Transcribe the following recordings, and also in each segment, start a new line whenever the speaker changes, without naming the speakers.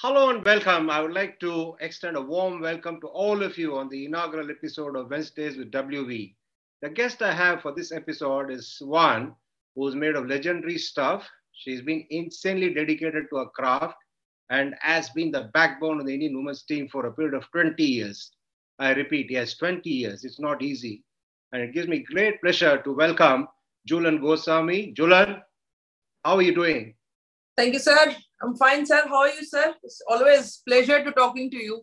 Hello and welcome. I would like to extend a warm welcome to all of you on the inaugural episode of Wednesdays with WV. The guest I have for this episode is one who's made of legendary stuff. She's been insanely dedicated to her craft and has been the backbone of the Indian women's team for a period of 20 years. I repeat, yes, 20 years. It's not easy. And it gives me great pleasure to welcome Jhulan Goswami. Jhulan, how are you doing?
Thank you, sir. I'm fine, sir. How are you, sir? It's always pleasure to talking to you.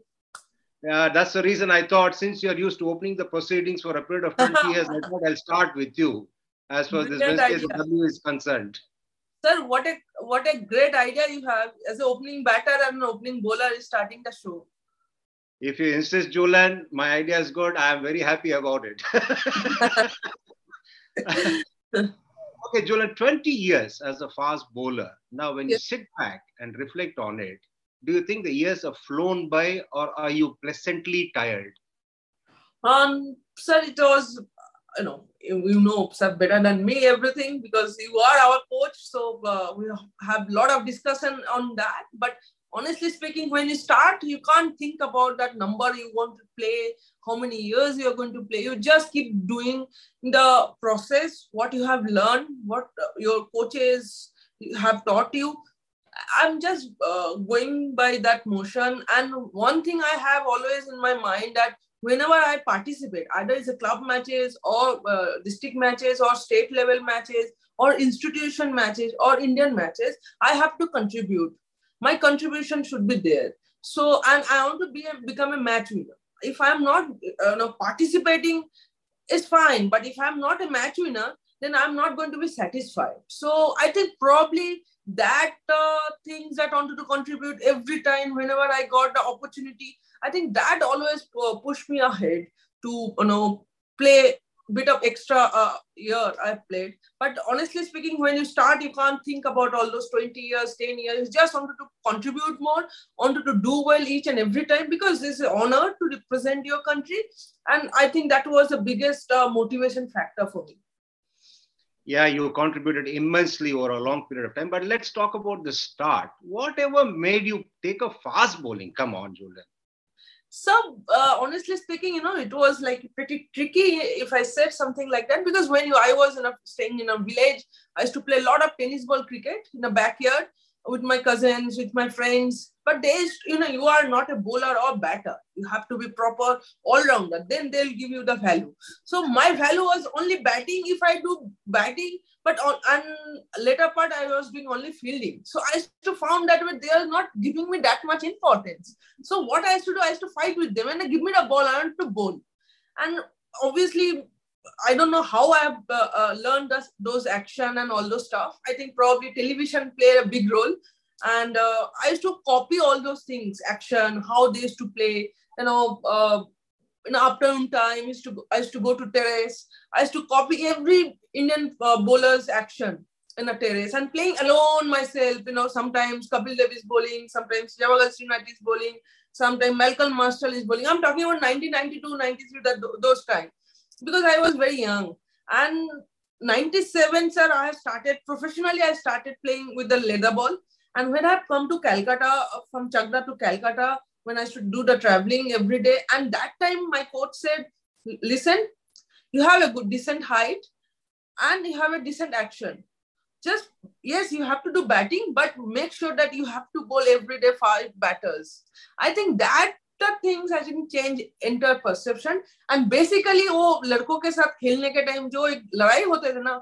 Yeah, that's the reason I thought since you're used to opening the proceedings for a period of 20 years, I thought I'll start with you as far as this Wednesday's W is concerned.
Sir, what a what a great idea you have as an opening batter and an opening bowler is starting the show.
If you insist, Jhulan, my idea is good. I am very happy about it. okay, Jhulan, 20 years as a fast bowler. Now, when yes. you sit back and reflect on it, do you think the years have flown by or are you pleasantly tired?
Um, sir, it was, you know, you know sir, better than me everything because you are our coach. So uh, we have a lot of discussion on that. But honestly speaking, when you start, you can't think about that number you want to play, how many years you're going to play. You just keep doing the process, what you have learned, what your coaches have taught you. I'm just uh, going by that motion. And one thing I have always in my mind that whenever I participate, either it's a club matches or uh, district matches or state level matches or institution matches or Indian matches, I have to contribute. My contribution should be there. So, and I want to be a, become a match winner. If I'm not you know, participating, it's fine. But if I'm not a match winner, then I'm not going to be satisfied. So I think probably that uh, things that wanted to contribute every time whenever I got the opportunity, I think that always uh, pushed me ahead to you know play bit of extra uh, year I played. But honestly speaking, when you start, you can't think about all those 20 years, 10 years. You just wanted to contribute more, wanted to do well each and every time because it's an honor to represent your country. And I think that was the biggest uh, motivation factor for me
yeah, you contributed immensely over a long period of time. But let's talk about the start. Whatever made you take a fast bowling? Come on, Jhulan.
So, uh, honestly speaking, you know, it was like pretty tricky if I said something like that because when you, I was in a, staying in a village, I used to play a lot of tennis ball cricket in the backyard with my cousins, with my friends. But they, you know, you are not a bowler or batter. You have to be proper all rounder. Then they'll give you the value. So my value was only batting if I do batting. But on and later part, I was doing only fielding. So I used to found that they are not giving me that much importance. So what I used to do, I used to fight with them and they give me the ball, I want to bowl. And obviously I don't know how I have uh, uh, learned those action and all those stuff. I think probably television played a big role. And uh, I used to copy all those things, action, how they used to play. You know, uh, in afternoon time, used to I used to go to terrace. I used to copy every Indian uh, bowler's action in a terrace and playing alone myself. You know, sometimes Kapil Dev is bowling, sometimes Javagal Srinath is bowling, sometimes Malcolm Marshall is bowling. I'm talking about 1992, 93, that, those times because I was very young. And 97, sir, I started professionally, I started playing with the leather ball. And when I come to Calcutta, uh, from Chakda to Calcutta, when I should do the traveling every day, and that time my coach said, listen, you have a good decent height and you have a decent action. Just yes, you have to do batting, but make sure that you have to bowl every day five batters. I think that the things has been change enter perception and basically वो लड़कों के साथ खेलने के time जो एक लड़ाई होते थे ना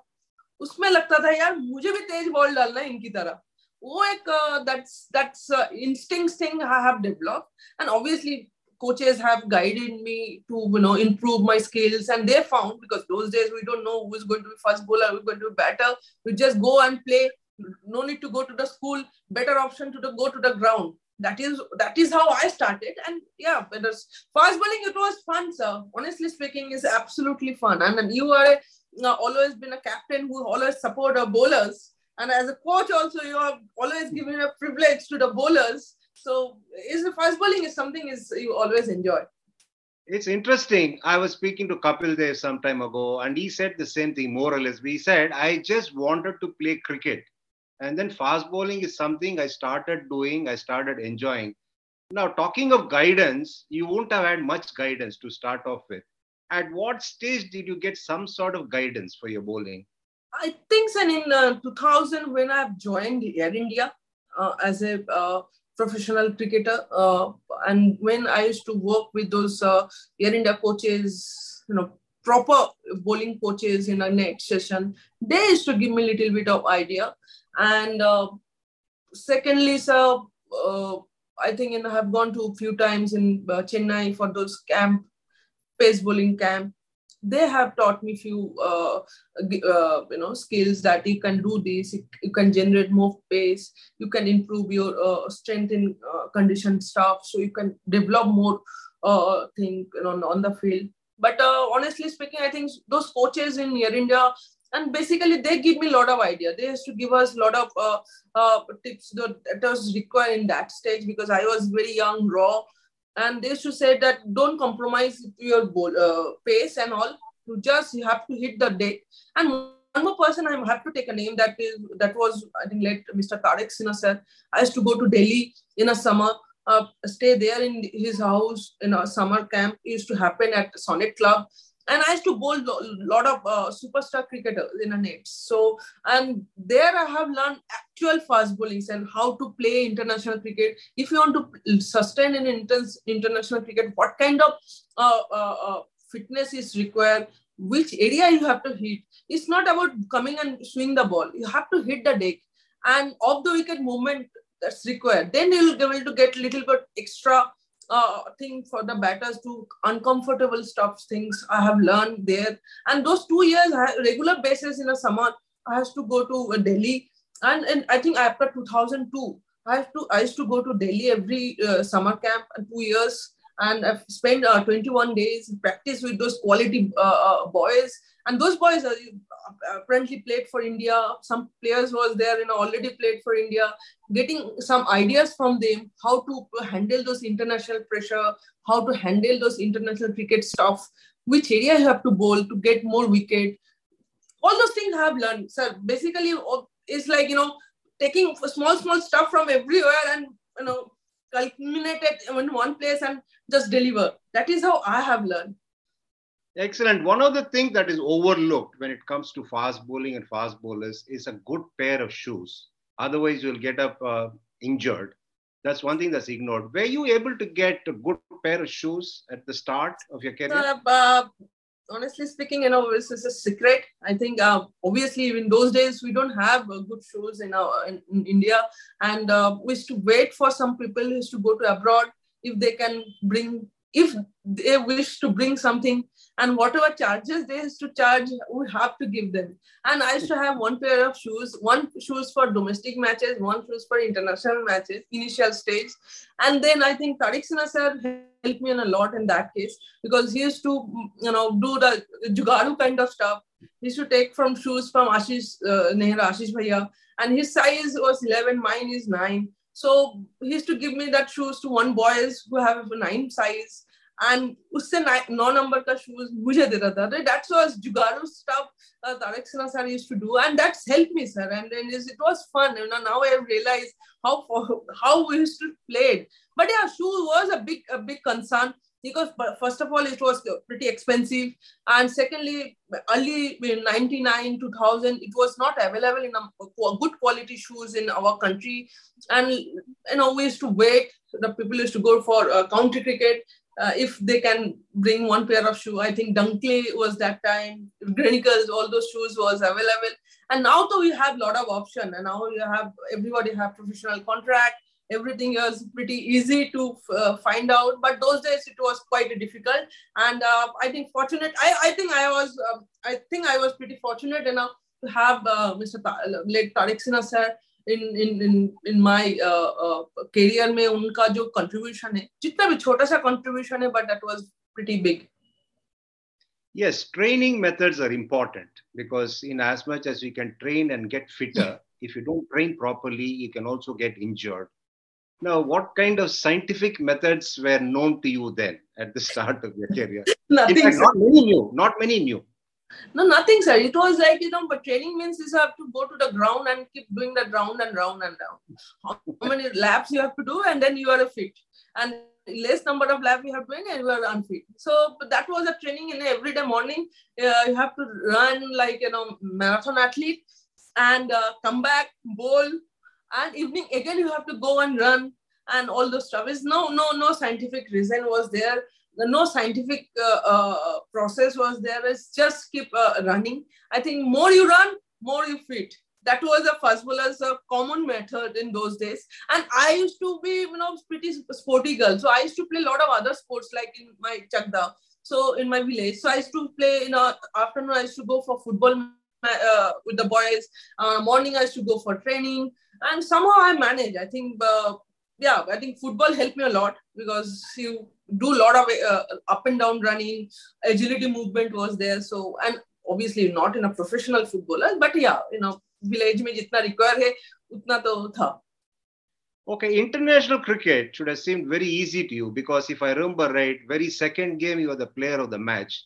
उसमें लगता था यार मुझे भी तेज बॉल डालना है इनकी तरह वो एक that's that's uh, instinct thing I have developed and obviously coaches have guided me to you know improve my skills and they found because those days we don't know who's going to be first bowler who's going to be batter we just go and play no need to go to the school better option to the, go to the ground that is that is how I started. And yeah, it was fast bowling. It was fun, sir. Honestly speaking, is absolutely fun. And, and you are uh, always been a captain who always support our bowlers. And as a coach, also you have always given a privilege to the bowlers. So is the fast bowling is something is you always enjoy.
It's interesting. I was speaking to Kapil Dev some time ago, and he said the same thing more or less. We said, I just wanted to play cricket And then fast bowling is something I started doing, I started enjoying. Now, talking of guidance, you won't have had much guidance to start off with. At what stage did you get some sort of guidance for your bowling?
I think so in uh, 2000 when I've joined Air India uh, as a uh, professional cricketer, uh, and when I used to work with those uh, Air India coaches, you know, proper bowling coaches in a net session, they used to give me a little bit of idea. And uh, secondly, so I think you know, I've gone to a few times in Chennai for those camp, pace bowling camp they have taught me few uh, uh, you know skills that you can do this. You can generate more pace. You can improve your uh, strength in uh, condition stuff. So you can develop more uh, thing you know, on the field. But uh, honestly speaking i think those coaches in air india and basically they give me a lot of idea. They used to give us a lot of uh, tips that was required in that stage because i was very young raw and they used to say that don't compromise your uh, pace and all. You just you have to hit the deck. And one more person I have to take a name that is that was I think late Mr. Tarak Sinha sir. I used to go to Delhi in a summer, uh, stay there in his house in a summer camp. It used to happen at Sonnet Club and I used to bowl a lot of uh, superstar cricketers in a net. So, and there I have learned actual fast bowlings and how to play international cricket. If you want to sustain in intense international cricket, what kind of uh, uh, uh, fitness is required, which area you have to hit. It's not about coming and swing the ball. You have to hit the deck and off the wicket movement that's required. Then you'll be able to get a little bit extra uh, thing for the batters to uncomfortable stuff things I have learned there. And those two years, regular basis in a summer, I have to go to uh, Delhi. And, and I think after 2002, I have to I used to go to Delhi every uh, summer camp and two years, and I've spent uh, 21 days practice with those quality uh, uh, boys and those boys are, apparently played for India. Some players was there, you know, already played for India. Getting some ideas from them how to handle those international pressure, how to handle those international cricket stuff, which area you have to bowl to get more wicket. All those things I have learned. So basically, it's like you know taking small small stuff from everywhere and you know culminate it in one place and just deliver. That is how I have learned.
Excellent. One of the things that is overlooked when it comes to fast bowling and fast bowlers is a good pair of shoes. Otherwise, you'll get up uh, injured. That's one thing that's ignored. Were you able to get a good pair of shoes at the start of your career?
Uh, uh, honestly speaking, you know, this is a secret. I think uh, obviously in those days we don't have uh, good shoes in, our, in, in India, and uh, we used to wait for some people who used to go to abroad if they can bring if they wish to bring something and whatever charges they used to charge we have to give them. And i used to have one pair of shoes one shoes for domestic matches one shoes for international matches initial stage. And then i think tarak sinha sir helped me in a lot in that case because he used to you know do the jugaru kind of stuff. He used to take from shoes from ashish uh, nehra ashish bhaiya and his size was 11 mine is 9 so he used to give me that shoes to one boys who have a nine size and उससे नौ number का shoes मुझे देता था that's was jugaru stuff uh, Tariq Sinha sir used to do and that's helped me sir and then it was fun you know now I realize how how we used to play it but yeah shoe was a big a big concern because first of all it was pretty expensive and secondly early 99 2000 it was not available in a good quality shoes in our country and you know we used to wait the people used to go for uh, county cricket uh, if they can bring one pair of shoe. I think Dunkley was that time, Gleneagles, all those shoes was available. And now though we have a lot of option and now you have everybody have professional contract. Everything is pretty easy to uh, find out, but those days it was quite difficult. And uh, I think fortunate. I, I think I was um, I think I was pretty fortunate enough to have uh, Mr. Ta- late Tarak Sinha sir in in in in my career में उनका जो contribution है जितना भी छोटा सा contribution है but that was pretty big
yes training methods are important because in as much as we can train and get fitter if you don't train properly you can also get injured now what kind of scientific methods were known to you then at the start of your career
nothing
fact, not many knew not many knew
No, nothing, sir. It was like, you know, but training means you have to go to the ground and keep doing that round and round and round. How many laps you have to do, and then you are a fit. And less number of laps you have doing, and you are unfit. So that was a training in every day morning. Uh, you have to run like, you know, marathon athlete and uh, come back, bowl, and evening again you have to go and run and all those stuff. Is no, no, no scientific reason was there no scientific uh, uh, process was there. It's just keep uh, running. I think more you run, more you fit. That was a first bowler's a common method in those days. And I used to be, you know, pretty sporty girl. So I used to play a lot of other sports like in my chakda. So in my village. So I used to play in a afternoon. I used to go for football uh, with the boys. Uh, morning I used to go for training, and somehow I managed. I think, uh, yeah, I think football helped me a lot because you do a lot of uh, up and down running. Agility movement was there. So and obviously not in a professional footballer but yeah you know village mein jitna require hai utna to tha.
Okay international cricket should have seemed very easy to you because if i remember right very second game you were the player of the match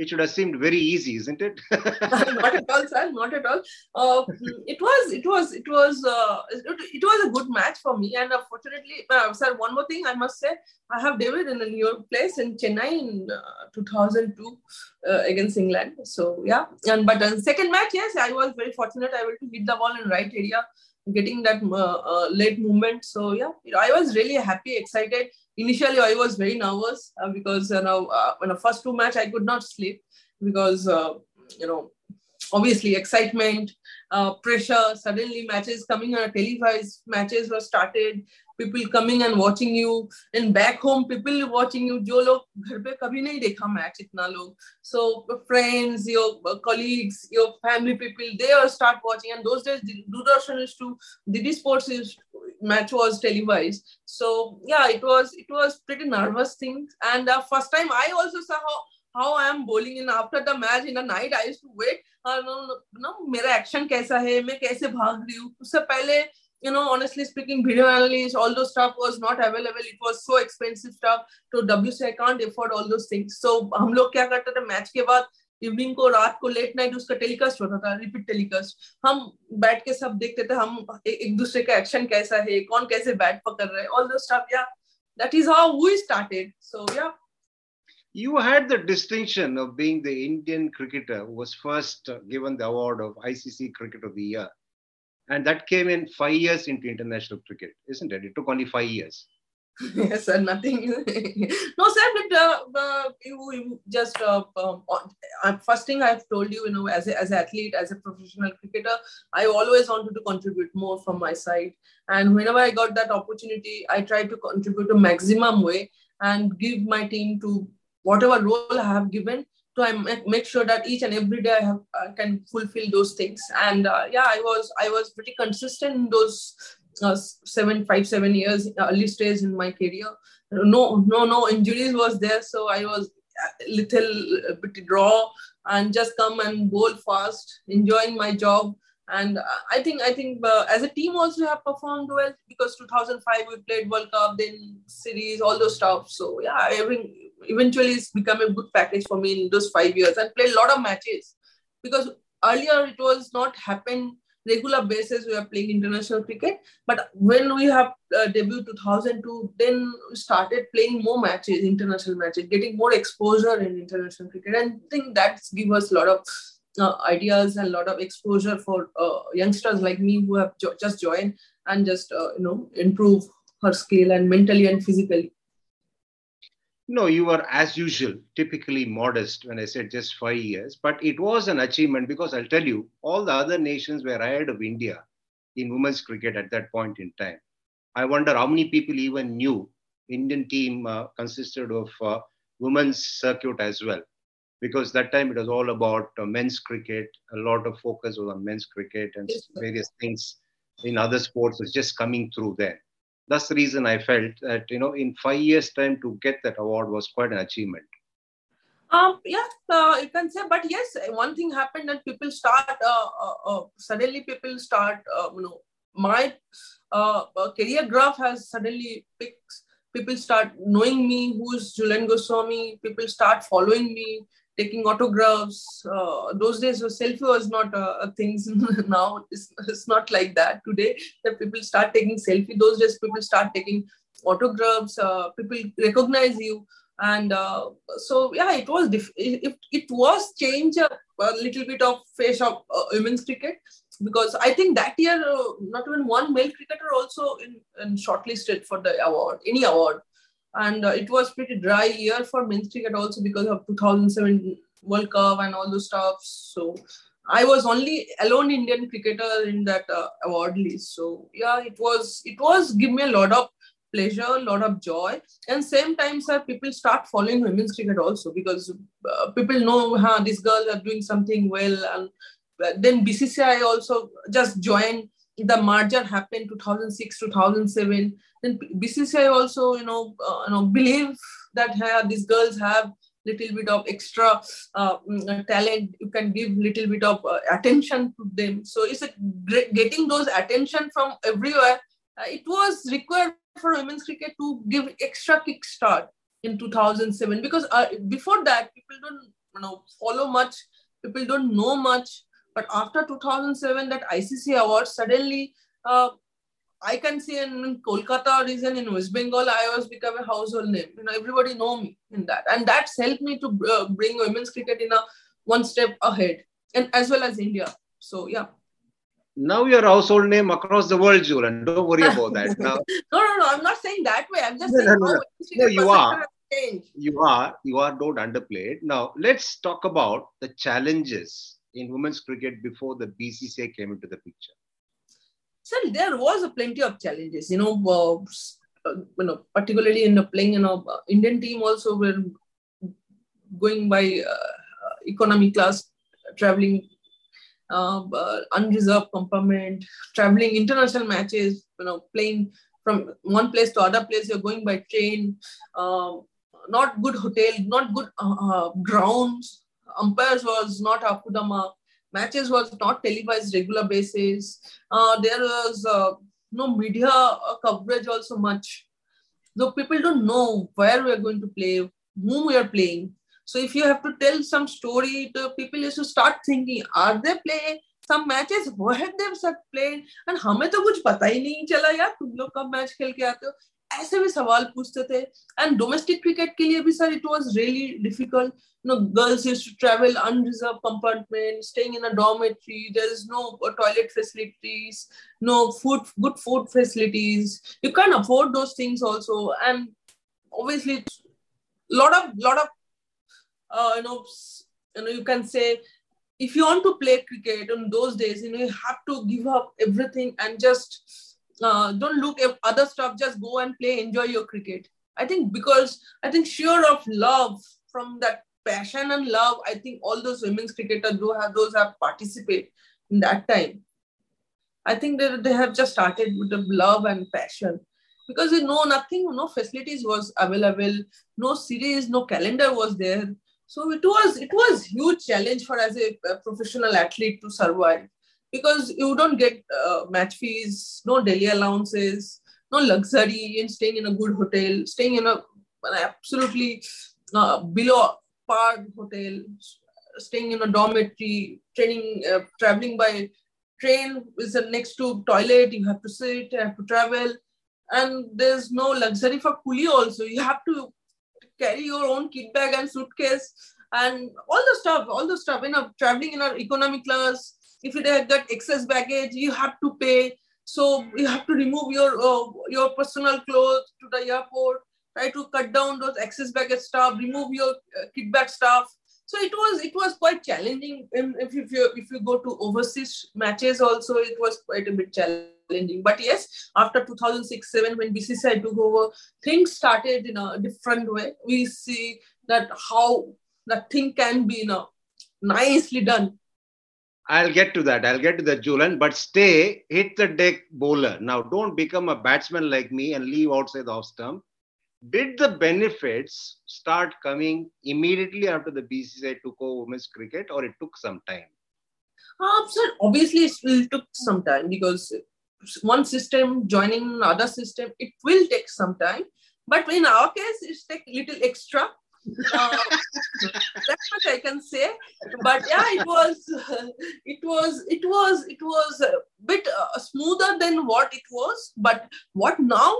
it should have seemed very easy, isn't it?
not at all, sir. Not at all. Uh, it was, it was, it was, uh, it, it, was a good match for me. And unfortunately, uh, sir, one more thing I must say, I have David in new place in Chennai in uh, 2002 uh, against England. So yeah, and but uh, second match, yes, I was very fortunate. I able to hit the ball in right area getting that late movement. So yeah, I was really happy, excited. Initially, I was very nervous uh, because you know uh, when the first two match I could not sleep because uh, you know obviously excitement, uh, pressure. Suddenly matches coming on televised matches were started. People coming and watching you. And back home people watching you. jo log ghar pe kabhi nahi dekha match itna log so friends your colleagues your family people they all start watching. And those days Doordarshan used to DD Sports is match was televised so yeah it was it was pretty nervous thing and uh, first time I also saw how how I am bowling in after the match in the night I used to wait uh, no, no मेरा action कैसा है मैं कैसे भाग रही हूँ उससे पहले you know, honestly speaking, video analysis, all those stuff was not available. It was so expensive stuff. So WC, I can't afford all those things. So हम लोग क्या करते थे मैच के बाद इवनिंग को रात को लेट नाइट उसका टेलीकास्ट होता था रिपीट टेलीकास्ट हम बैठ के सब देखते थे हम ए, एक दूसरे का एक्शन कैसा है कौन कैसे बैट पकड़ रहे ऑल दो स्टफ़ या that is how we started so yeah
you had the distinction of being the indian cricketer who was first given the award of icc cricket of the year and that came in five years into international cricket, isn't it? It took only five years.
Yes, sir, nothing. no, sir, but uh, uh, you, you, just uh, um, uh, first thing I've told you, you know, as, a, as an athlete, as a professional cricketer, I always wanted to contribute more from my side. And whenever I got that opportunity, I tried to contribute to maximum way and give my team to whatever role I have given so i make sure that each and every day i have I can fulfill those things and uh, yeah i was i was pretty consistent in those uh, seven five seven years uh, early stage in my career. No no no injuries was there so i was a little bit raw and just come and bowl fast enjoying my job. And I think I think uh, as a team also have performed well because 2005 we played World Cup, then series, all those stuff. So yeah, every eventually it's become a good package for me in those five years and played a lot of matches. Because earlier it was not happened regular basis we are playing international cricket. But when we have uh, debuted 2002 then we started playing more matches international matches getting more exposure in international cricket. And i think that's give us a lot of uh, ideas and a lot of exposure for uh, youngsters like me who have jo- just joined and just uh, you know improve her skill and mentally and physically
no, you were as usual, typically modest when I said just five years, but it was an achievement because I'll tell you, all the other nations were ahead of India in women's cricket at that point in time. I wonder how many people even knew Indian team uh, consisted of uh, women's circuit as well, because that time it was all about uh, men's cricket. A lot of focus was on men's cricket and various things in other sports was just coming through there that's the reason I felt that you know in five years' time to get that award was quite an achievement.
Um, yeah, uh, you can say, but yes, one thing happened that people start uh, uh, uh suddenly people start uh, you know my uh, career graph has suddenly picked. People start knowing me, who's Jhulan Goswami. People start following me, taking autographs. Uh, those days, so selfie was not a, a thing. now it's, it's not like that. Today, that people start taking selfie. Those days, people start taking autographs. Uh, people recognize you, and uh, so yeah, it was diff- it, it was change a, a little bit of face of uh, women's cricket because I think that year uh, not even one male cricketer also in, in shortlisted for the award, any award and uh, it was pretty dry year for men's cricket also because of 2007 World Cup and all those stuff. So I was only alone Indian cricketer in that uh, award list. So yeah, it was it was give me a lot of pleasure, a lot of joy, and same time, sir, people start following women's cricket also because uh, people know huh, these girls are doing something well, and uh, then BCCI also just joined. The merger happened 2006 2007 then bcci also you know uh, you know believe that hey, these girls have little bit of extra uh, mm, talent. You can give little bit of uh, attention to them. So it's a getting those attention from everywhere uh, it was required for women's cricket to give extra kickstart in 2007 because uh, before that people don't you know follow much. People don't know much. But after 2007 that icc award suddenly uh, I can see in Kolkata region in West Bengal, I was become a household name. You know, everybody know me in that, and that's helped me to uh, bring women's cricket in a one step ahead, and as well as India. So yeah.
Now your household name across the world, Jhulan. Don't worry about that. Now,
no, no, no. I'm not saying that way. I'm just no, saying no, no,
no. you are. You are. You are. Don't underplay it. Now let's talk about the challenges in women's cricket before the BCCI came into the picture
still there was a plenty of challenges. You know, uh, you know, particularly in the playing, you know, uh, Indian team also were going by uh, economy class, traveling uh, unreserved compartment, traveling international matches, you know, playing from one place to other place, you're going by train, um, not good hotel, not good uh, uh, grounds, umpires was not up to the mark matches was not televised regular basis. Uh, there was uh, no media uh, coverage also much. Though people don't know where we are going to play, whom we are playing. So if you have to tell some story, to people used to start thinking, are they playing some matches? Where they have played? And हमें तो कुछ पता ही नहीं चला यार तुम लोग कब मैच खेल के आते हो ऐसे भी सवाल पूछते थे एंड डोमेस्टिक क्रिकेट के लिए भी sir it was really difficult you know girls used to travel unreserved compartment staying in a dormitory there is no toilet facilities no food good food facilities you can't afford those things also and obviously a lot of lot of uh, you know you know you can say if you want to play cricket in those days you know you have to give up everything and just uh, don't look at other stuff just go and play enjoy your cricket. I think because i think sure of love from that passion and love i think all those women's cricketers do have those have participated in that time. I think they, they have just started with the love and passion. Because they know nothing no facilities was available no series no calendar was there. So it was it was huge challenge for as a professional athlete to survive because you don't get uh, match fees, no daily allowances, no luxury in staying in a good hotel, staying in a absolutely uh, below par hotel, staying in a dormitory, training, uh, traveling by train is a next to toilet. You have to sit, you have to travel, and there's no luxury for coolie. Also, you have to carry your own kit bag and suitcase and all the stuff, all the stuff. You know, traveling in an economy class if you have got excess baggage you have to pay. So you have to remove your uh, your personal clothes to the airport. Try to cut down those excess baggage stuff. Remove your uh, bag stuff. So it was it was quite challenging. If, if you if you go to overseas matches also it was quite a bit challenging. But yes after 2006-7 when bcci took over things started in a different way. We see that how that thing can be you know nicely done
I'll get to that. I'll get to the Jhulan, but stay, hit the deck bowler. Now, don't become a batsman like me and leave outside the off stump. Did the benefits start coming immediately after the BCCI took over women's cricket, or it took some time?
Uh, so obviously, it will took some time because one system joining another system, it will take some time. But in our case, it take little extra That's what I can say. But yeah, it was, it was, it was, it was a bit uh, smoother than what it was. But what now?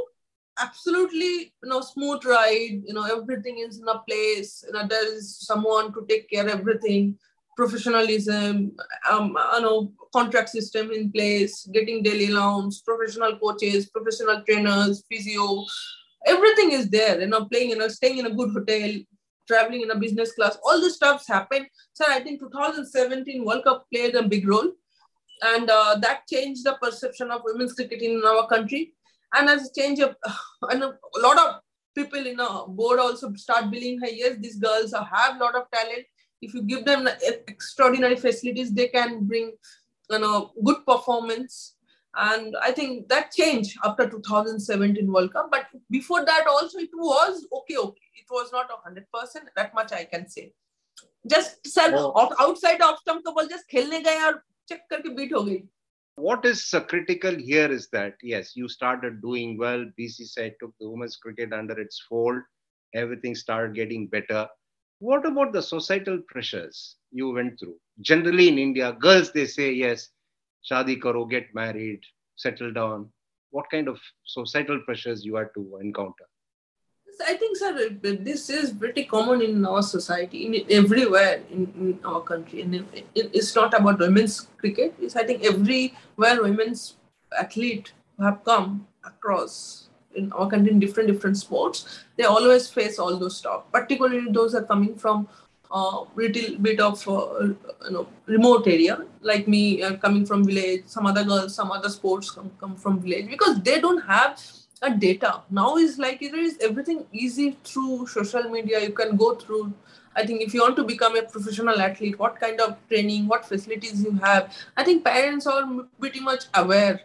Absolutely, you know, smooth ride. You know, everything is in a place. You know, there is someone to take care of everything. Professionalism, um, you know, contract system in place, getting daily allowance, professional coaches, professional trainers, physio, everything is there. You know, playing, you know, staying in a good hotel, traveling in a business class, all this stuff's happened. So I think 2017 World Cup played a big role. And uh, that changed the perception of women's cricket in our country. And as a change of, and a lot of people in a board also start believing, hey, yes, these girls have a lot of talent. If you give them extraordinary facilities, they can bring you know, good performance And I think that changed after 2017 World Cup. But before that also, it was okay, okay. It was not 100%. That much I can say. Just sir, oh. outside of stump ball, just खेलने गए और check करके beat हो गई.
What is uh, critical here is that yes, you started doing well. BCCI took the women's cricket under its fold. Everything started getting better. What about the societal pressures you went through? Generally in India, girls they say yes, shadi karo, get married, settle down. What kind of societal pressures you had to encounter?
I think, sir, this is pretty common in our society, in everywhere in, in our country. And it, it's not about women's cricket. It's I think everywhere women's athlete have come across in our country in different different sports, they always face all those stuff. Particularly those are coming from uh, little bit of uh, you know remote area like me uh, coming from village some other girls some other sports come, come from village because they don't have a data. Now is like it is everything easy through social media. You can go through i think if you want to become a professional athlete what kind of training what facilities you have? I think parents are pretty much aware.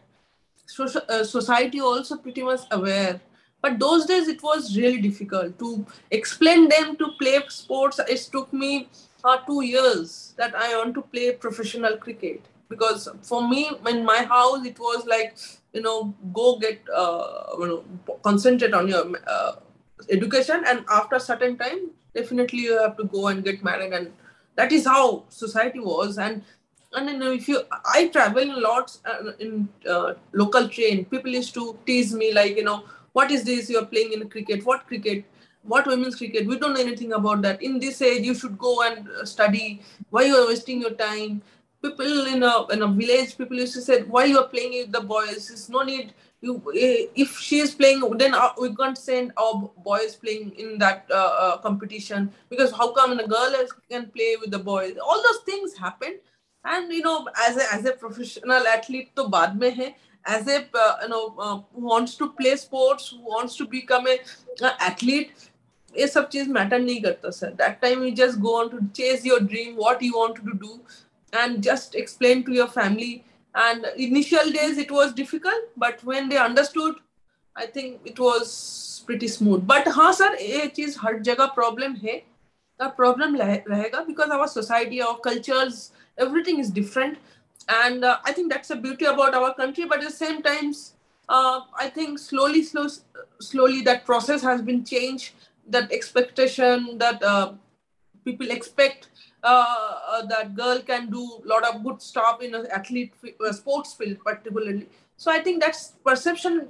Uh, society also pretty much aware but those days it was really difficult to explain them to play sports. It took me uh, two years that i want to play professional cricket. Because for me in my house it was like you know go get uh, you know concentrate on your uh, education. And after a certain time definitely you have to go and get married. And that is how society was. And and you if you, I travel a lot uh, in uh, local train. People used to tease me like, you know, what is this you're playing in cricket? What cricket? What women's cricket? We don't know anything about that. In this age, you should go and uh, study. Why you are wasting your time? People in a in a village, people used to say, why you are playing with the boys? There's no need. You, eh, if she is playing, then uh, we can't send our boys playing in that uh, uh, competition because how come a girl can play with the boys? All those things happen and you know as a as a professional athlete to baad mein hai as a uh, you know uh, wants to play sports who wants to become a uh, athlete ये सब चीज़ matter नहीं करता sir that time you just go on to chase your dream what you want to do and just explain to your family and initial days it was difficult but when they understood i think it was pretty smooth but हाँ sir ये चीज़ हर जगह problem है problem रहेगा because our society our cultures everything is different and uh, i think that's the beauty about our country but at the same times uh, i think slowly slow, slowly that process has been changed that expectation that uh, people expect uh, uh, that girl can do a lot of good stuff in an athlete uh, sports field particularly. So i think that's perception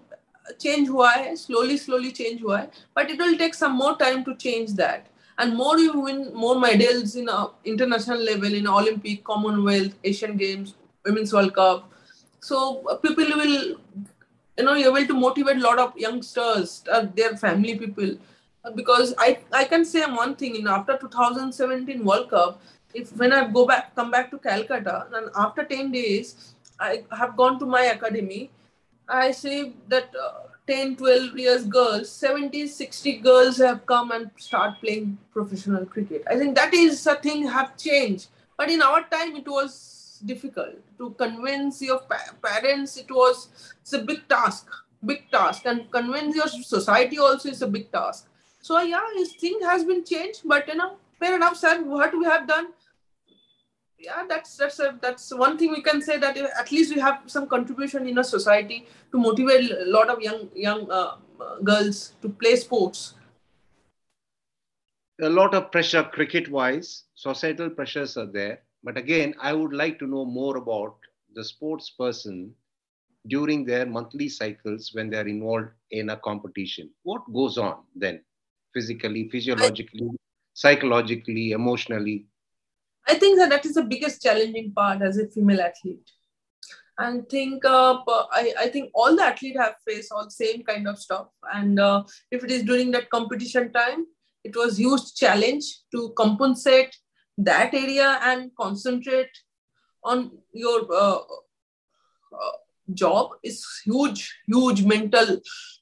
change why slowly slowly change why but it will take some more time to change that and more you win more medals in a international level in olympic commonwealth asian games women's world cup. So uh, people will you know you're able to motivate a lot of youngsters uh, their family people. Uh, because i i can say one thing in after 2017 world cup if when i go back come back to calcutta and after 10 days i have gone to my academy i say that uh, 10 12 years girls 70 60 girls have come and start playing professional cricket. I think that is a thing have changed. But in our time it was difficult to convince your pa- parents it was it's a big task big task. And convince your society also is a big task. So yeah this thing has been changed but you know fair enough sir what we have done yeah that's that's a, that's one thing we can say that at least we have some contribution in a society to motivate a lot of young young uh, girls to play sports
a lot of pressure cricket wise, societal pressures are there. But again, I would like to know more about the sports person during their monthly cycles when they are involved in a competition. What goes on then, physically, physiologically, psychologically, emotionally?
I think that that is the biggest challenging part as a female athlete. And think uh, I, I think all the athletes have faced all same kind of stuff. And uh, if it is during that competition time, it was huge challenge to compensate that area and concentrate on your uh, uh, job is huge huge mental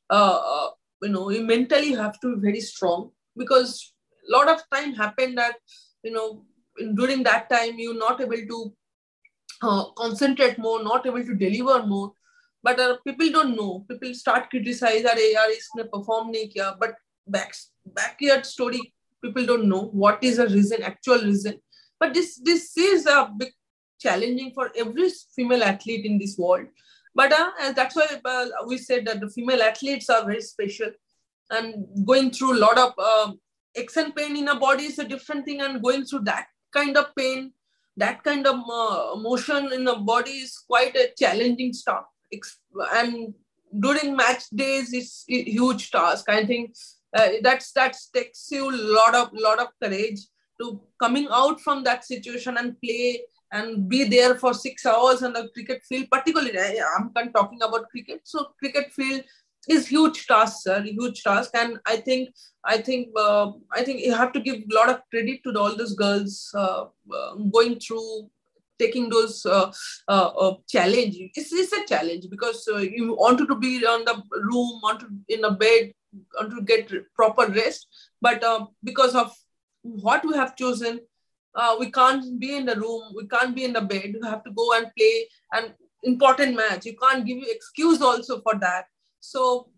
uh, uh, you know you mentally have to be very strong because a lot of time happened that you know during that time you're not able to uh, concentrate more not able to deliver more. But uh, people don't know. People start criticize that yaar isne perform kiya. But back backyard story people don't know what is the reason actual reason. But this this is a big challenging for every female athlete in this world. But uh, that's why uh, we said that the female athletes are very special. And going through a lot of uh, aches and pain in a body is a different thing and going through that kind of pain that kind of uh, motion in the body is quite a challenging stuff. And during match days it's a huge task. I think uh, that's that takes you a lot of lot of courage to coming out from that situation and play and be there for six hours on the cricket field, particularly I'm talking about cricket. So cricket field is huge task, sir, huge task. And I think I think uh, I think you have to give a lot of credit to the, all those girls uh, uh, going through taking those uh, uh, uh, challenge. It's, it's a challenge because uh, you wanted to be on the room, wanted in a bed, want to get proper rest, but because of what we have chosen, uh, we can't be in the room, we can't be in the bed. You have to go and play an important match. You can't give you excuse also for that. So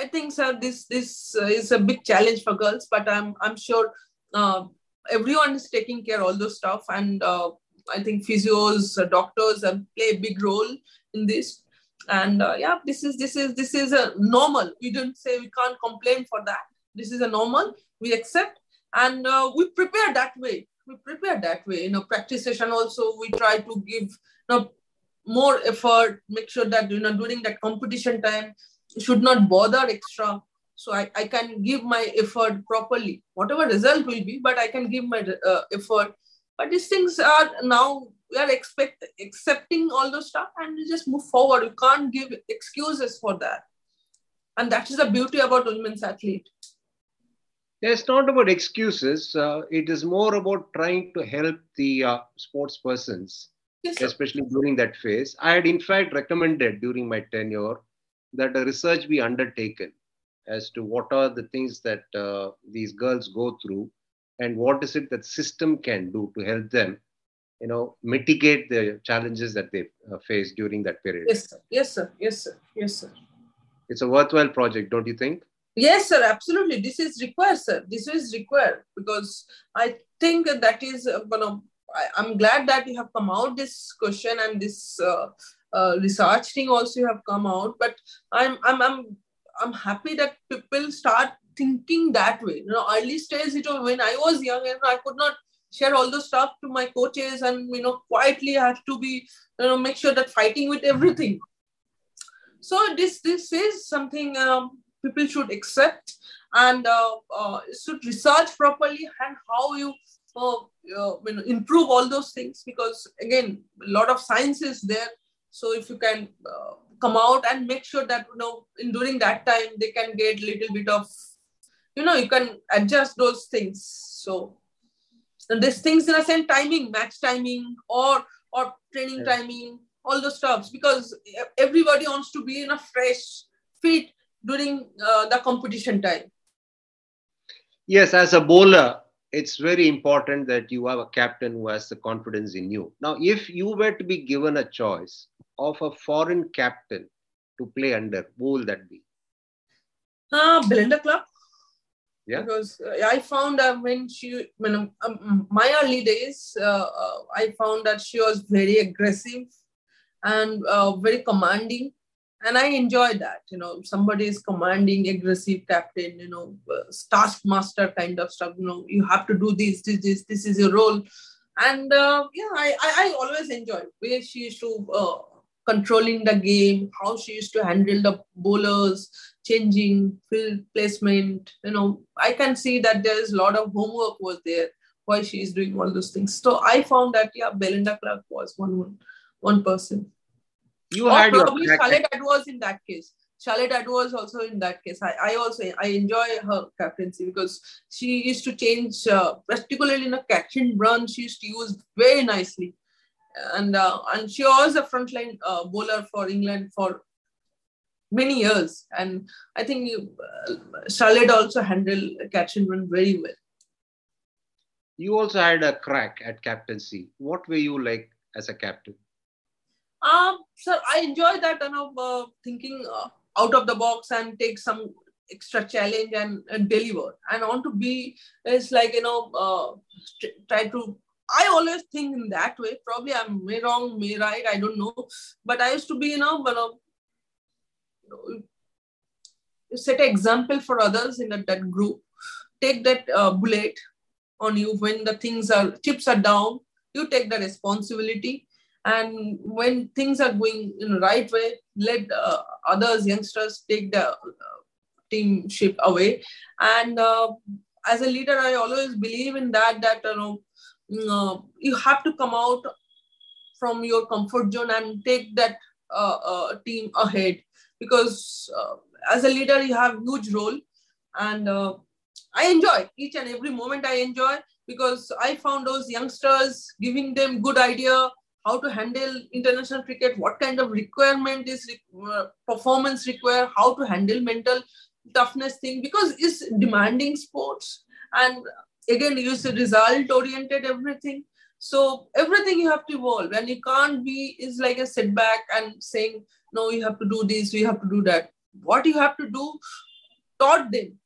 I think, sir, this this uh, is a big challenge for girls. But I'm I'm sure uh, everyone is taking care all those stuff, and uh, I think physios, uh, doctors uh, play a big role in this. And yeah, this is this is this is a normal. We don't say we can't complain for that. This is a normal. We accept and we prepare that way we prepare that way. You know, practice session also we try to give you know more effort, make sure that you know during that competition time should not bother extra. So I, I can give my effort properly. Whatever result will be, but I can give my uh, effort. But these things are now we are expect accepting all those stuff and we just move forward. We can't give excuses for that. And that is the beauty about women's athlete.
It's not about excuses. Uh, it is more about trying to help the uh, sports persons, yes, especially during that phase. I had, in fact, recommended during my tenure that a research be undertaken as to what are the things that uh, these girls go through and what is it that system can do to help them you know mitigate the challenges that they uh, face during that period.
Yes sir. Yes sir. Yes sir. Yes sir.
It's a worthwhile project don't you think?
Yes, sir, absolutely. This is required, sir. This is required because I think that is, uh, you know, I, am glad that you have come out this question and this uh, uh, research thing also have come out. But I'm, I'm, I'm, I'm happy that people start thinking that way. You know, early stage, it was when I was young and I could not share all the stuff to my coaches and you know quietly I have to be you know make sure that fighting with everything. So this this is something um, people should accept and uh, uh, should research properly and how you uh, uh, you know, improve all those things because again a lot of science is there so if you can uh, come out and make sure that you know in during that time they can get little bit of you know you can adjust those things so and these things in a sense timing match timing or or training yeah. timing all those stuffs because everybody wants to be in a fresh fit during uh, the competition time?
Yes, as a bowler, it's very important that you have a captain who has the confidence in you. Now, if you were to be given a choice of a foreign captain to play under, who will that be?
Uh, Belinda Clark.
Yeah.
Because uh, I found that when she, when um, um my early days, uh, uh, I found that she was very aggressive and uh, very commanding and I enjoy that. You know, somebody is commanding, aggressive captain. You know, uh, taskmaster kind of stuff. You know, you have to do this, this, this. This is your role, and uh, yeah, I, I, I always enjoy where she used to uh, controlling the game, how she used to handle the bowlers, changing field placement. You know, I can see that there is a lot of homework was there why she is doing all those things. So I found that yeah, Belinda Clark was one one, one person.
You
or
had
probably
crack
Charlotte Edwards in that case. Charlotte Edwards also in that case. I, I also I enjoy her captaincy because she used to change, uh, particularly in a catch and run. She used to use very nicely, and uh, and she was a frontline uh, bowler for England for many years. And I think uh, Charlotte also handled catch and run very well.
You also had a crack at captaincy. What were you like as a captain?
Um, so I enjoy that, you know, uh, thinking uh, out of the box and take some extra challenge and, and deliver. And I want to be is like you know, uh, try to. I always think in that way. Probably I'm may wrong, may right. I don't know. But I used to be, you know, one of you know, set an example for others in that, that group. Take that uh, bullet on you when the things are chips are down. You take the responsibility and when things are going in the right way let uh, others youngsters take the uh, team ship away and uh, as a leader i always believe in that that you know uh, you have to come out from your comfort zone and take that uh, uh, team ahead. Because as a leader you have huge role. And i enjoy each and every moment i enjoy because i found those youngsters giving them good idea how to handle international cricket, what kind of requirement is uh, performance require, how to handle mental toughness thing because it's demanding sports. And again use result oriented everything. So everything you have to evolve and you can't be is like a setback and saying no you have to do this you have to do that. What you have to do, taught them.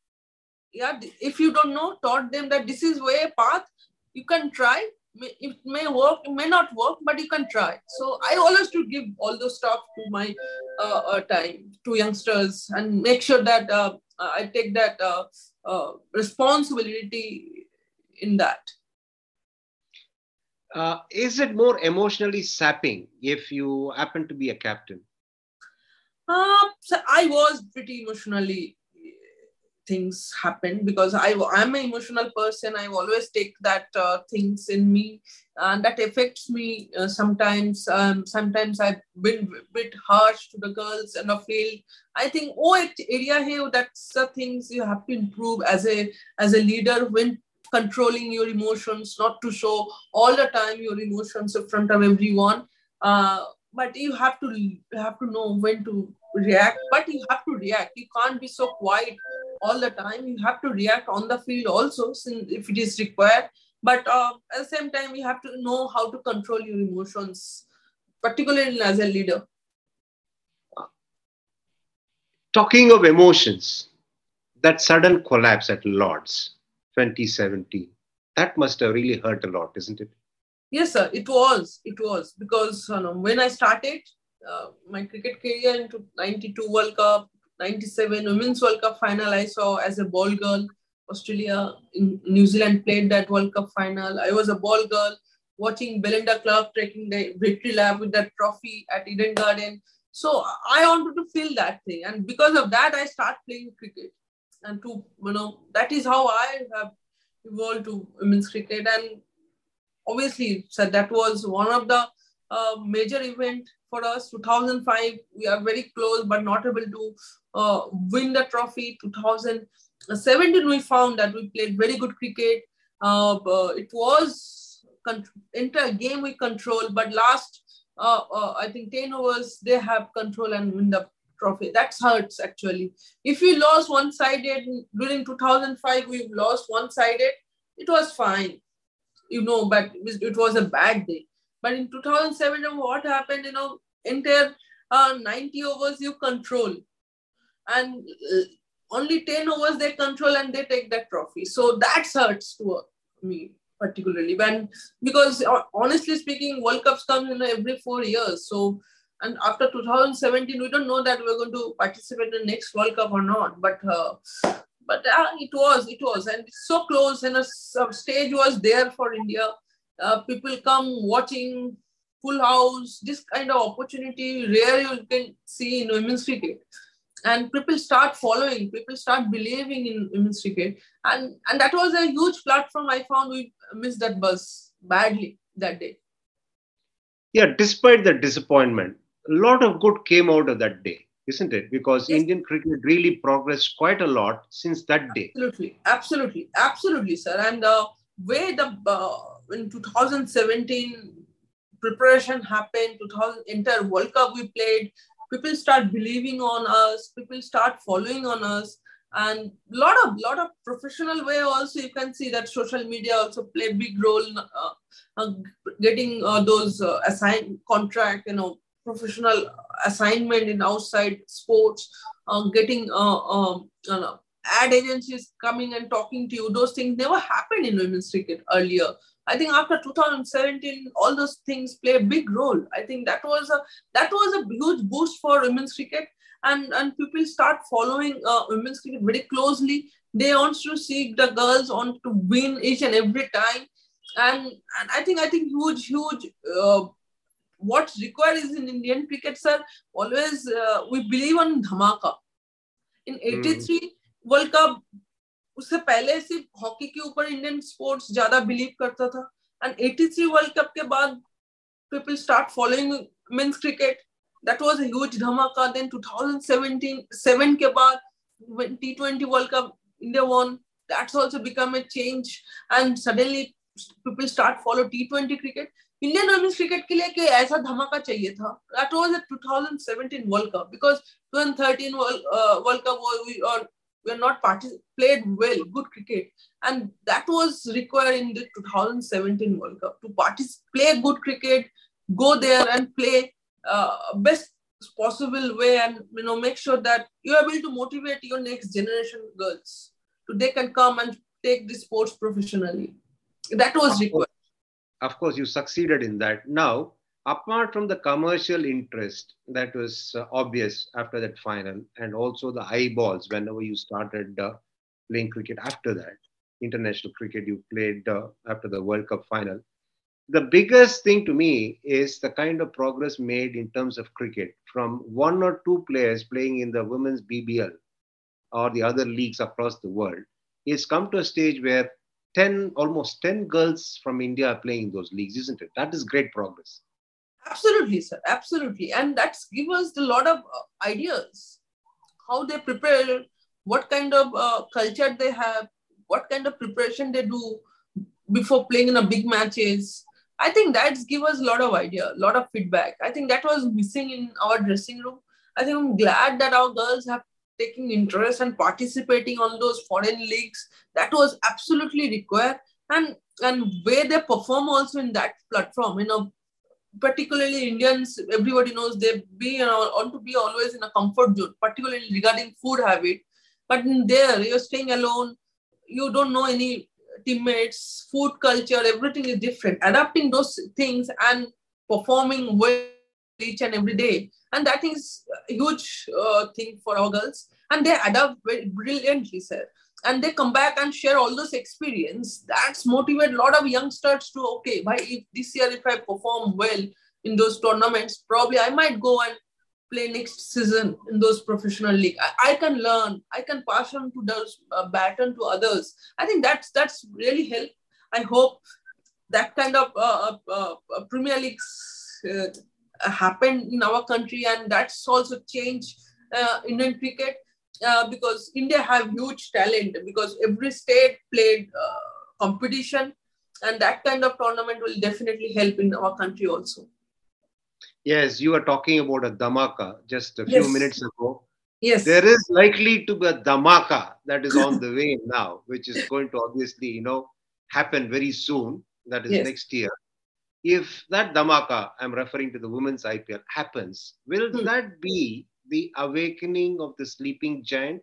Yeah, if you don't know, taught them that this is way path you can try it may work, it may not work, but you can try. So I always to give all those stuff to my uh, uh, time to youngsters and make sure that uh, I take that uh, uh, responsibility in that.
Uh, is it more emotionally sapping if you happen to be a captain?
so I was pretty emotionally things happen because I, I'm an emotional person. I always take that uh, things in me and that affects me uh, sometimes. Um, sometimes I've been a bit harsh to the girls in the field. I think, oh, it area here, that's the things you have to improve as a, as a leader when controlling your emotions, not to show all the time your emotions in front of everyone. Uh, but you have to you have to know when to react but you have to react you can't be so quiet all the time. You have to react on the field also if it is required. But uh, at the same time, you have to know how to control your emotions, particularly as a leader.
Talking of emotions, that sudden collapse at Lords 2017, that must have really hurt a lot, isn't it?
Yes, sir. It was. It was because you know, when I started uh, my cricket career into 92 World Cup, 97 Women's World Cup final I saw as a ball girl. Australia, New Zealand played that World Cup final. I was a ball girl watching Belinda Clark taking the victory lap with that trophy at Eden Garden. So I wanted to feel that thing. And because of that, I started playing cricket. And to, you know, that is how I have evolved to women's cricket. And obviously, so that was one of the uh, major event for us. 2005, we are very close, but not able to uh, win the trophy. 2017, we found that we played very good cricket. Uh, it was entire game we control, but last uh, uh, I think 10 overs they have control and win the trophy. That hurts actually. If we lost one sided during 2005, we lost one sided. It was fine, you know, but it was a bad day. But in 2007, what happened? You know, entire uh, 90 overs you control, and uh, only 10 overs they control and they take that trophy. So that hurts to me particularly when because uh, honestly speaking, World Cups come in every four years. So and after 2017, we don't know that we're going to participate in the next World Cup or not. But uh, but uh, it was, it was, and it's so close. And a stage was there for India. Uh, people come watching full house. This kind of opportunity rare you can see in women's cricket. And people start following. People start believing in women's cricket, and and that was a huge platform. I found we missed that bus badly that day.
Yeah, despite the disappointment, a lot of good came out of that day, isn't it? Because yes. Indian cricket really progressed quite a lot since that day.
Absolutely, absolutely, absolutely, sir. And the uh, way the uh, in 2017 preparation happened, 2000 entire World Cup we played, people start believing on us, people start following on us and a lot of lot of professional way also you can see that social media also play big role in uh, uh, getting uh, those uh, assigned contract you know professional assignment in outside sports, uh, getting uh, um, ad agencies coming and talking to you. Those things never happened in women's cricket earlier. I think after 2017, all those things play a big role. I think that was a that was a huge boost for women's cricket, and and people start following uh, women's cricket very closely. They want to see the girls want to win each and every time, and and I think I think huge huge uh, what's required is in Indian cricket, sir, always uh, we believe on dhamaka. In 83 mm. World Cup, उससे पहले सिर्फ़ hockey के ऊपर Indian sports ज़्यादा believe करता था and 83 world cup के बाद people start following men's cricket that was a huge dhamaka then 2017 7 ke baad T20 World Cup India won that's also become a change and suddenly people start follow T20 cricket Indian women's cricket के लिए कि ऐसा धमाका चाहिए था that was a 2017 world cup because 2013 world cup और we are not partic- played well good cricket and that was required in the 2017 world cup to partic- play good cricket go there and play uh, best possible way and you know make sure that you're able to motivate your next generation girls so they can come and take the sports professionally that was required
of course, you succeeded in that. Now, apart from the commercial interest that was uh, obvious after that final, and also the eyeballs whenever you started uh, playing cricket after that, international cricket you played uh, after the World Cup final. The biggest thing to me is the kind of progress made in terms of cricket from one or two players playing in the women's BBL or the other leagues across the world. It's come to a stage where 10 almost 10 girls from india are playing those leagues isn't it? That is great progress.
Absolutely sir. Absolutely. And that's give us a lot of uh, ideas. How they prepare what kind of uh, culture they have what kind of preparation they do before playing in a big matches. I think that's give us a lot of idea a lot of feedback. I think that was missing in our dressing room. I think i'm glad that our girls have taking interest and participating on those foreign leagues that was absolutely required. And and where they perform also in that platform you know particularly indians everybody knows they be you know want to be always in a comfort zone particularly regarding food habit. But in there you're staying alone you don't know any teammates food culture everything is different. Adapting those things and performing well each and every day. And that is a huge uh, thing for our girls. And they adapt very brilliantly sir. And they come back and share all those experience. That's motivate a lot of youngsters to okay by if this year if i perform well in those tournaments probably i might go and play next season in those professional league. I, I can learn. I can pass on to those uh, baton to others. I think that's that's really help. I hope that kind of uh, uh, uh premier League uh, happened in our country and that's also changed uh, indian cricket uh, because India have huge talent because every state played uh, competition and that kind of tournament will definitely help in our country also.
Yes, you were talking about a dhamaka just a few yes. minutes ago.
Yes.
There is likely to be a dhamaka that is on the way now, which is going to obviously, you know, happen very soon. That is yes. next year. If that dhamaka, I'm referring to the women's IPL, happens, will hmm. that be the awakening of the sleeping giant?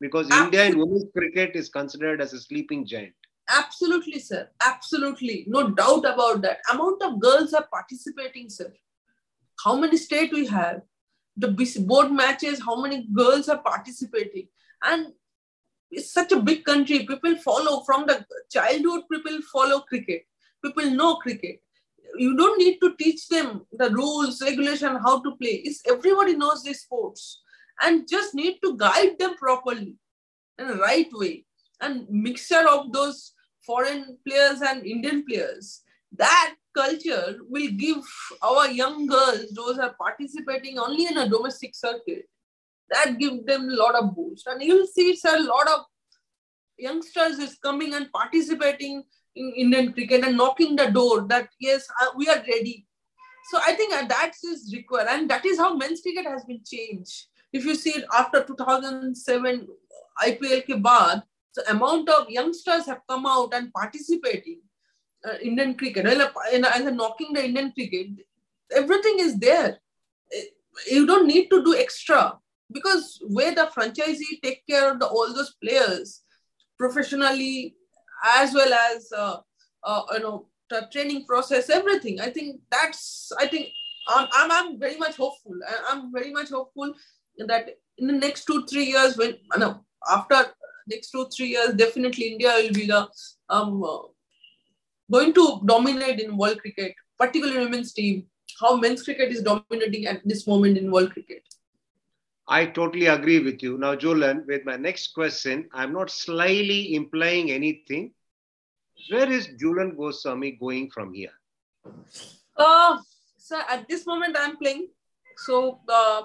Because Absolutely. India in women's cricket is considered as a sleeping giant.
Absolutely, sir. Absolutely. No doubt about that. Amount of girls are participating, sir. how many state we have, the board matches, how many girls are participating. And it's such a big country. People follow from the childhood, people follow cricket. People know cricket. You don't need to teach them the rules, regulation, how to play. It's everybody knows these sports and just need to guide them properly in the right way. And mixture of those foreign players and Indian players. That culture will give our young girls, those are participating only in a domestic circuit, that give them a lot of boost. And you'll see it's a lot of youngsters is coming and participating in Indian cricket and knocking the door that yes, uh, we are ready. So I think that is required, and that is how men's cricket has been changed. If you see it after 2007 IPL ke baad, the amount of youngsters have come out and participating uh, Indian cricket, and, and knocking the Indian cricket, everything is there. You don't need to do extra because where the franchisee take care of the, all those players professionally as well as uh, uh, you know training process, everything. I think that's I think I'm, I'm, I'm very much hopeful. I'm very much hopeful that in the next two three years when no after next two three years definitely India will be the um, uh, going to dominate in world cricket, particularly women's team, how men's cricket is dominating at this moment in world cricket.
I totally agree with you. Now, Jhulan, with my next question, I'm not slyly implying anything. Where is Jhulan Goswami going from here?
Uh, so at this moment, I'm playing. So uh,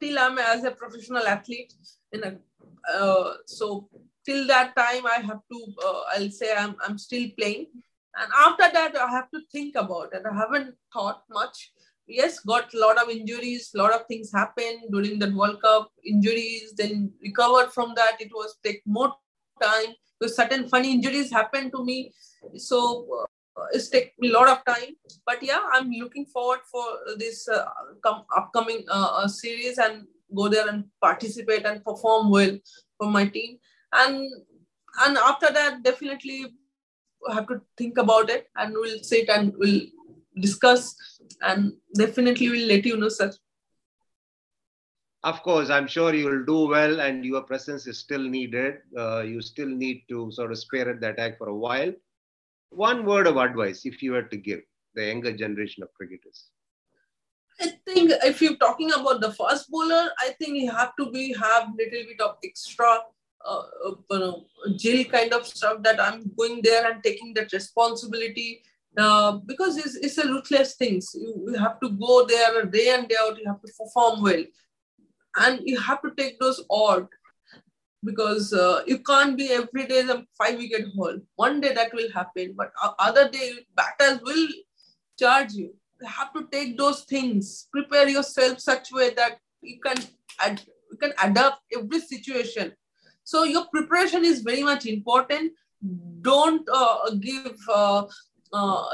till I'm as a professional athlete, in a, uh, so till that time, I have to. Uh, I'll say I'm I'm still playing. And after that, I have to think about it. I haven't thought much. Yes, got a lot of injuries, a lot of things happened during the World Cup, injuries, then recovered from that. It was take more time because certain funny injuries happened to me. So uh, it's take a lot of time. But yeah, I'm looking forward for this uh, com- upcoming uh, uh series and go there and participate and perform well for my team. And and after that, definitely have to think about it and we'll sit and we'll discuss and definitely we'll let you know sir.
Of course i'm sure you'll do well and your presence is still needed. Uh, you still need to sort of spearhead the attack for a while. One word of advice if you were to give the younger generation of cricketers.
I think if you're talking about the fast bowler, I think you have to be have little bit of extra uh, uh, you know, jail kind of stuff that I'm going there and taking that responsibility uh, because it's, it's a ruthless things. You, you, have to go there day and day out. You have to perform well, and you have to take those odd because uh, you can't be every day the five wicket haul. One day that will happen, but other day batters will charge you. You have to take those things. Prepare yourself such way that you can you can adapt every situation so your preparation is very much important. Don't uh, give, uh, uh,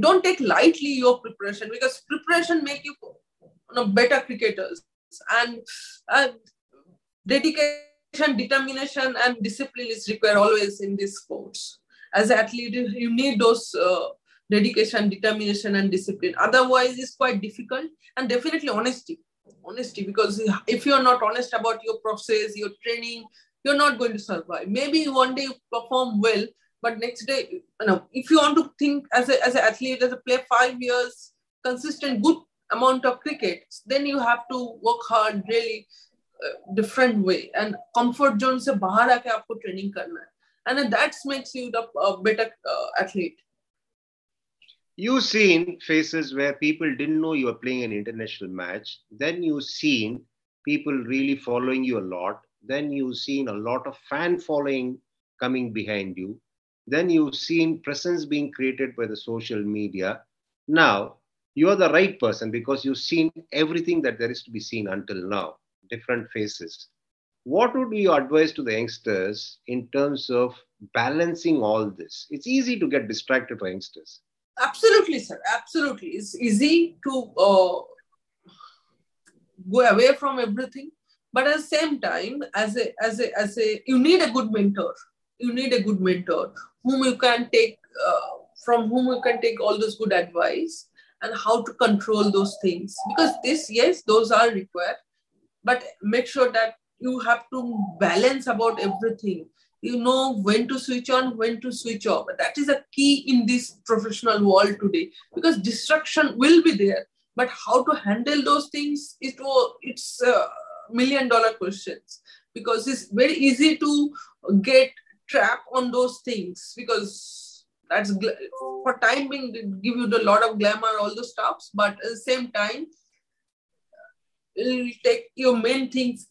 don't take lightly your preparation because preparation make you, you know, better cricketers and dedication, determination, and discipline is required always in these sports. As an athlete, you need those uh, dedication, determination, and discipline. Otherwise, it's quite difficult. And definitely honesty. Honesty, because if you are not honest about your process, your training, you're not going to survive. Maybe one day you perform well, but next day, you know, if you want to think as a as an athlete, as a player, five years consistent, good amount of cricket, then you have to work hard, really uh, different way. And comfort zone se bahar aake aapko training karna hai. And that makes you the uh, better uh, athlete.
You've seen phases where people didn't know you were playing an international match. Then you've seen people really following you a lot then you've seen a lot of fan following coming behind you. Then you've seen presence being created by the social media. Now you are the right person because you've seen everything that there is to be seen until now, different faces. What would you advise to the youngsters in terms of balancing all this? It's easy to get distracted for youngsters.
Absolutely, sir. Absolutely. It's easy to uh, go away from everything but at the same time as a as a as a you need a good mentor you need a good mentor whom you can take uh, from whom you can take all this good advice and how to control those things. Because this yes those are required but make sure that you have to balance about everything. You know when to switch on when to switch off. That is a key in this professional world today because distraction will be there but how to handle those things it it's a million dollar questions. Because it's very easy to get trapped on those things because that's for time being give you a lot of glamour all the stuffs but at the same time it'll take your main things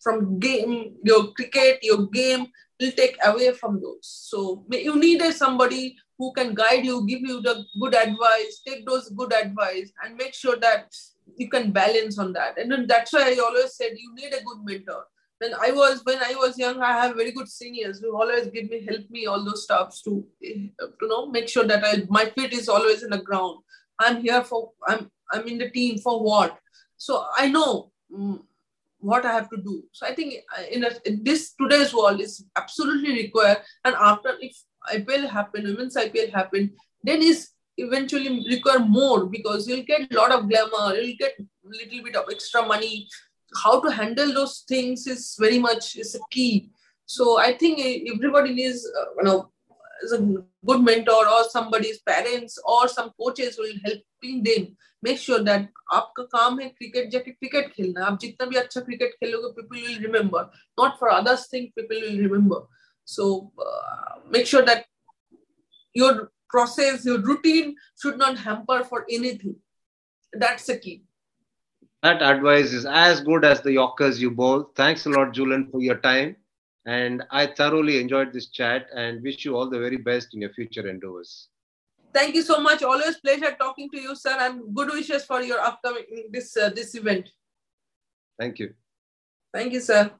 from game your cricket your game will take away from those. So you need somebody who can guide you give you the good advice take those good advice and make sure that you can balance on that. And that's why i always said you need a good mentor when i was when i was young i have very good seniors who always give me help me all those stuffs to you know make sure that I, my feet is always in the ground i'm here for i'm i'm in the team for what so i know mm, what I have to do. So I think uh, in, a, in this today's world is absolutely required. And after if IPL happen, women's IPL happen, then is eventually require more because you'll get a lot of glamour, you'll get a little bit of extra money How to handle those things is very much is a key. So I think everybody needs, uh, you know, is a good mentor or somebody's parents or some coaches will helping them make sure that आपका काम है cricket जाके cricket खेलना आप जितना भी अच्छा cricket खेलोगे people will remember not for others thing people will remember so make sure that your process your routine should not hamper for anything that's the key
that advice is as good as the yorkers you bowl thanks a lot jhulan for your time and i thoroughly enjoyed this chat and wish you all the very best in your future endeavors
Thank you so much. Always pleasure talking to you, sir, and good wishes for your upcoming this uh, this event.
Thank you.
Thank you, sir.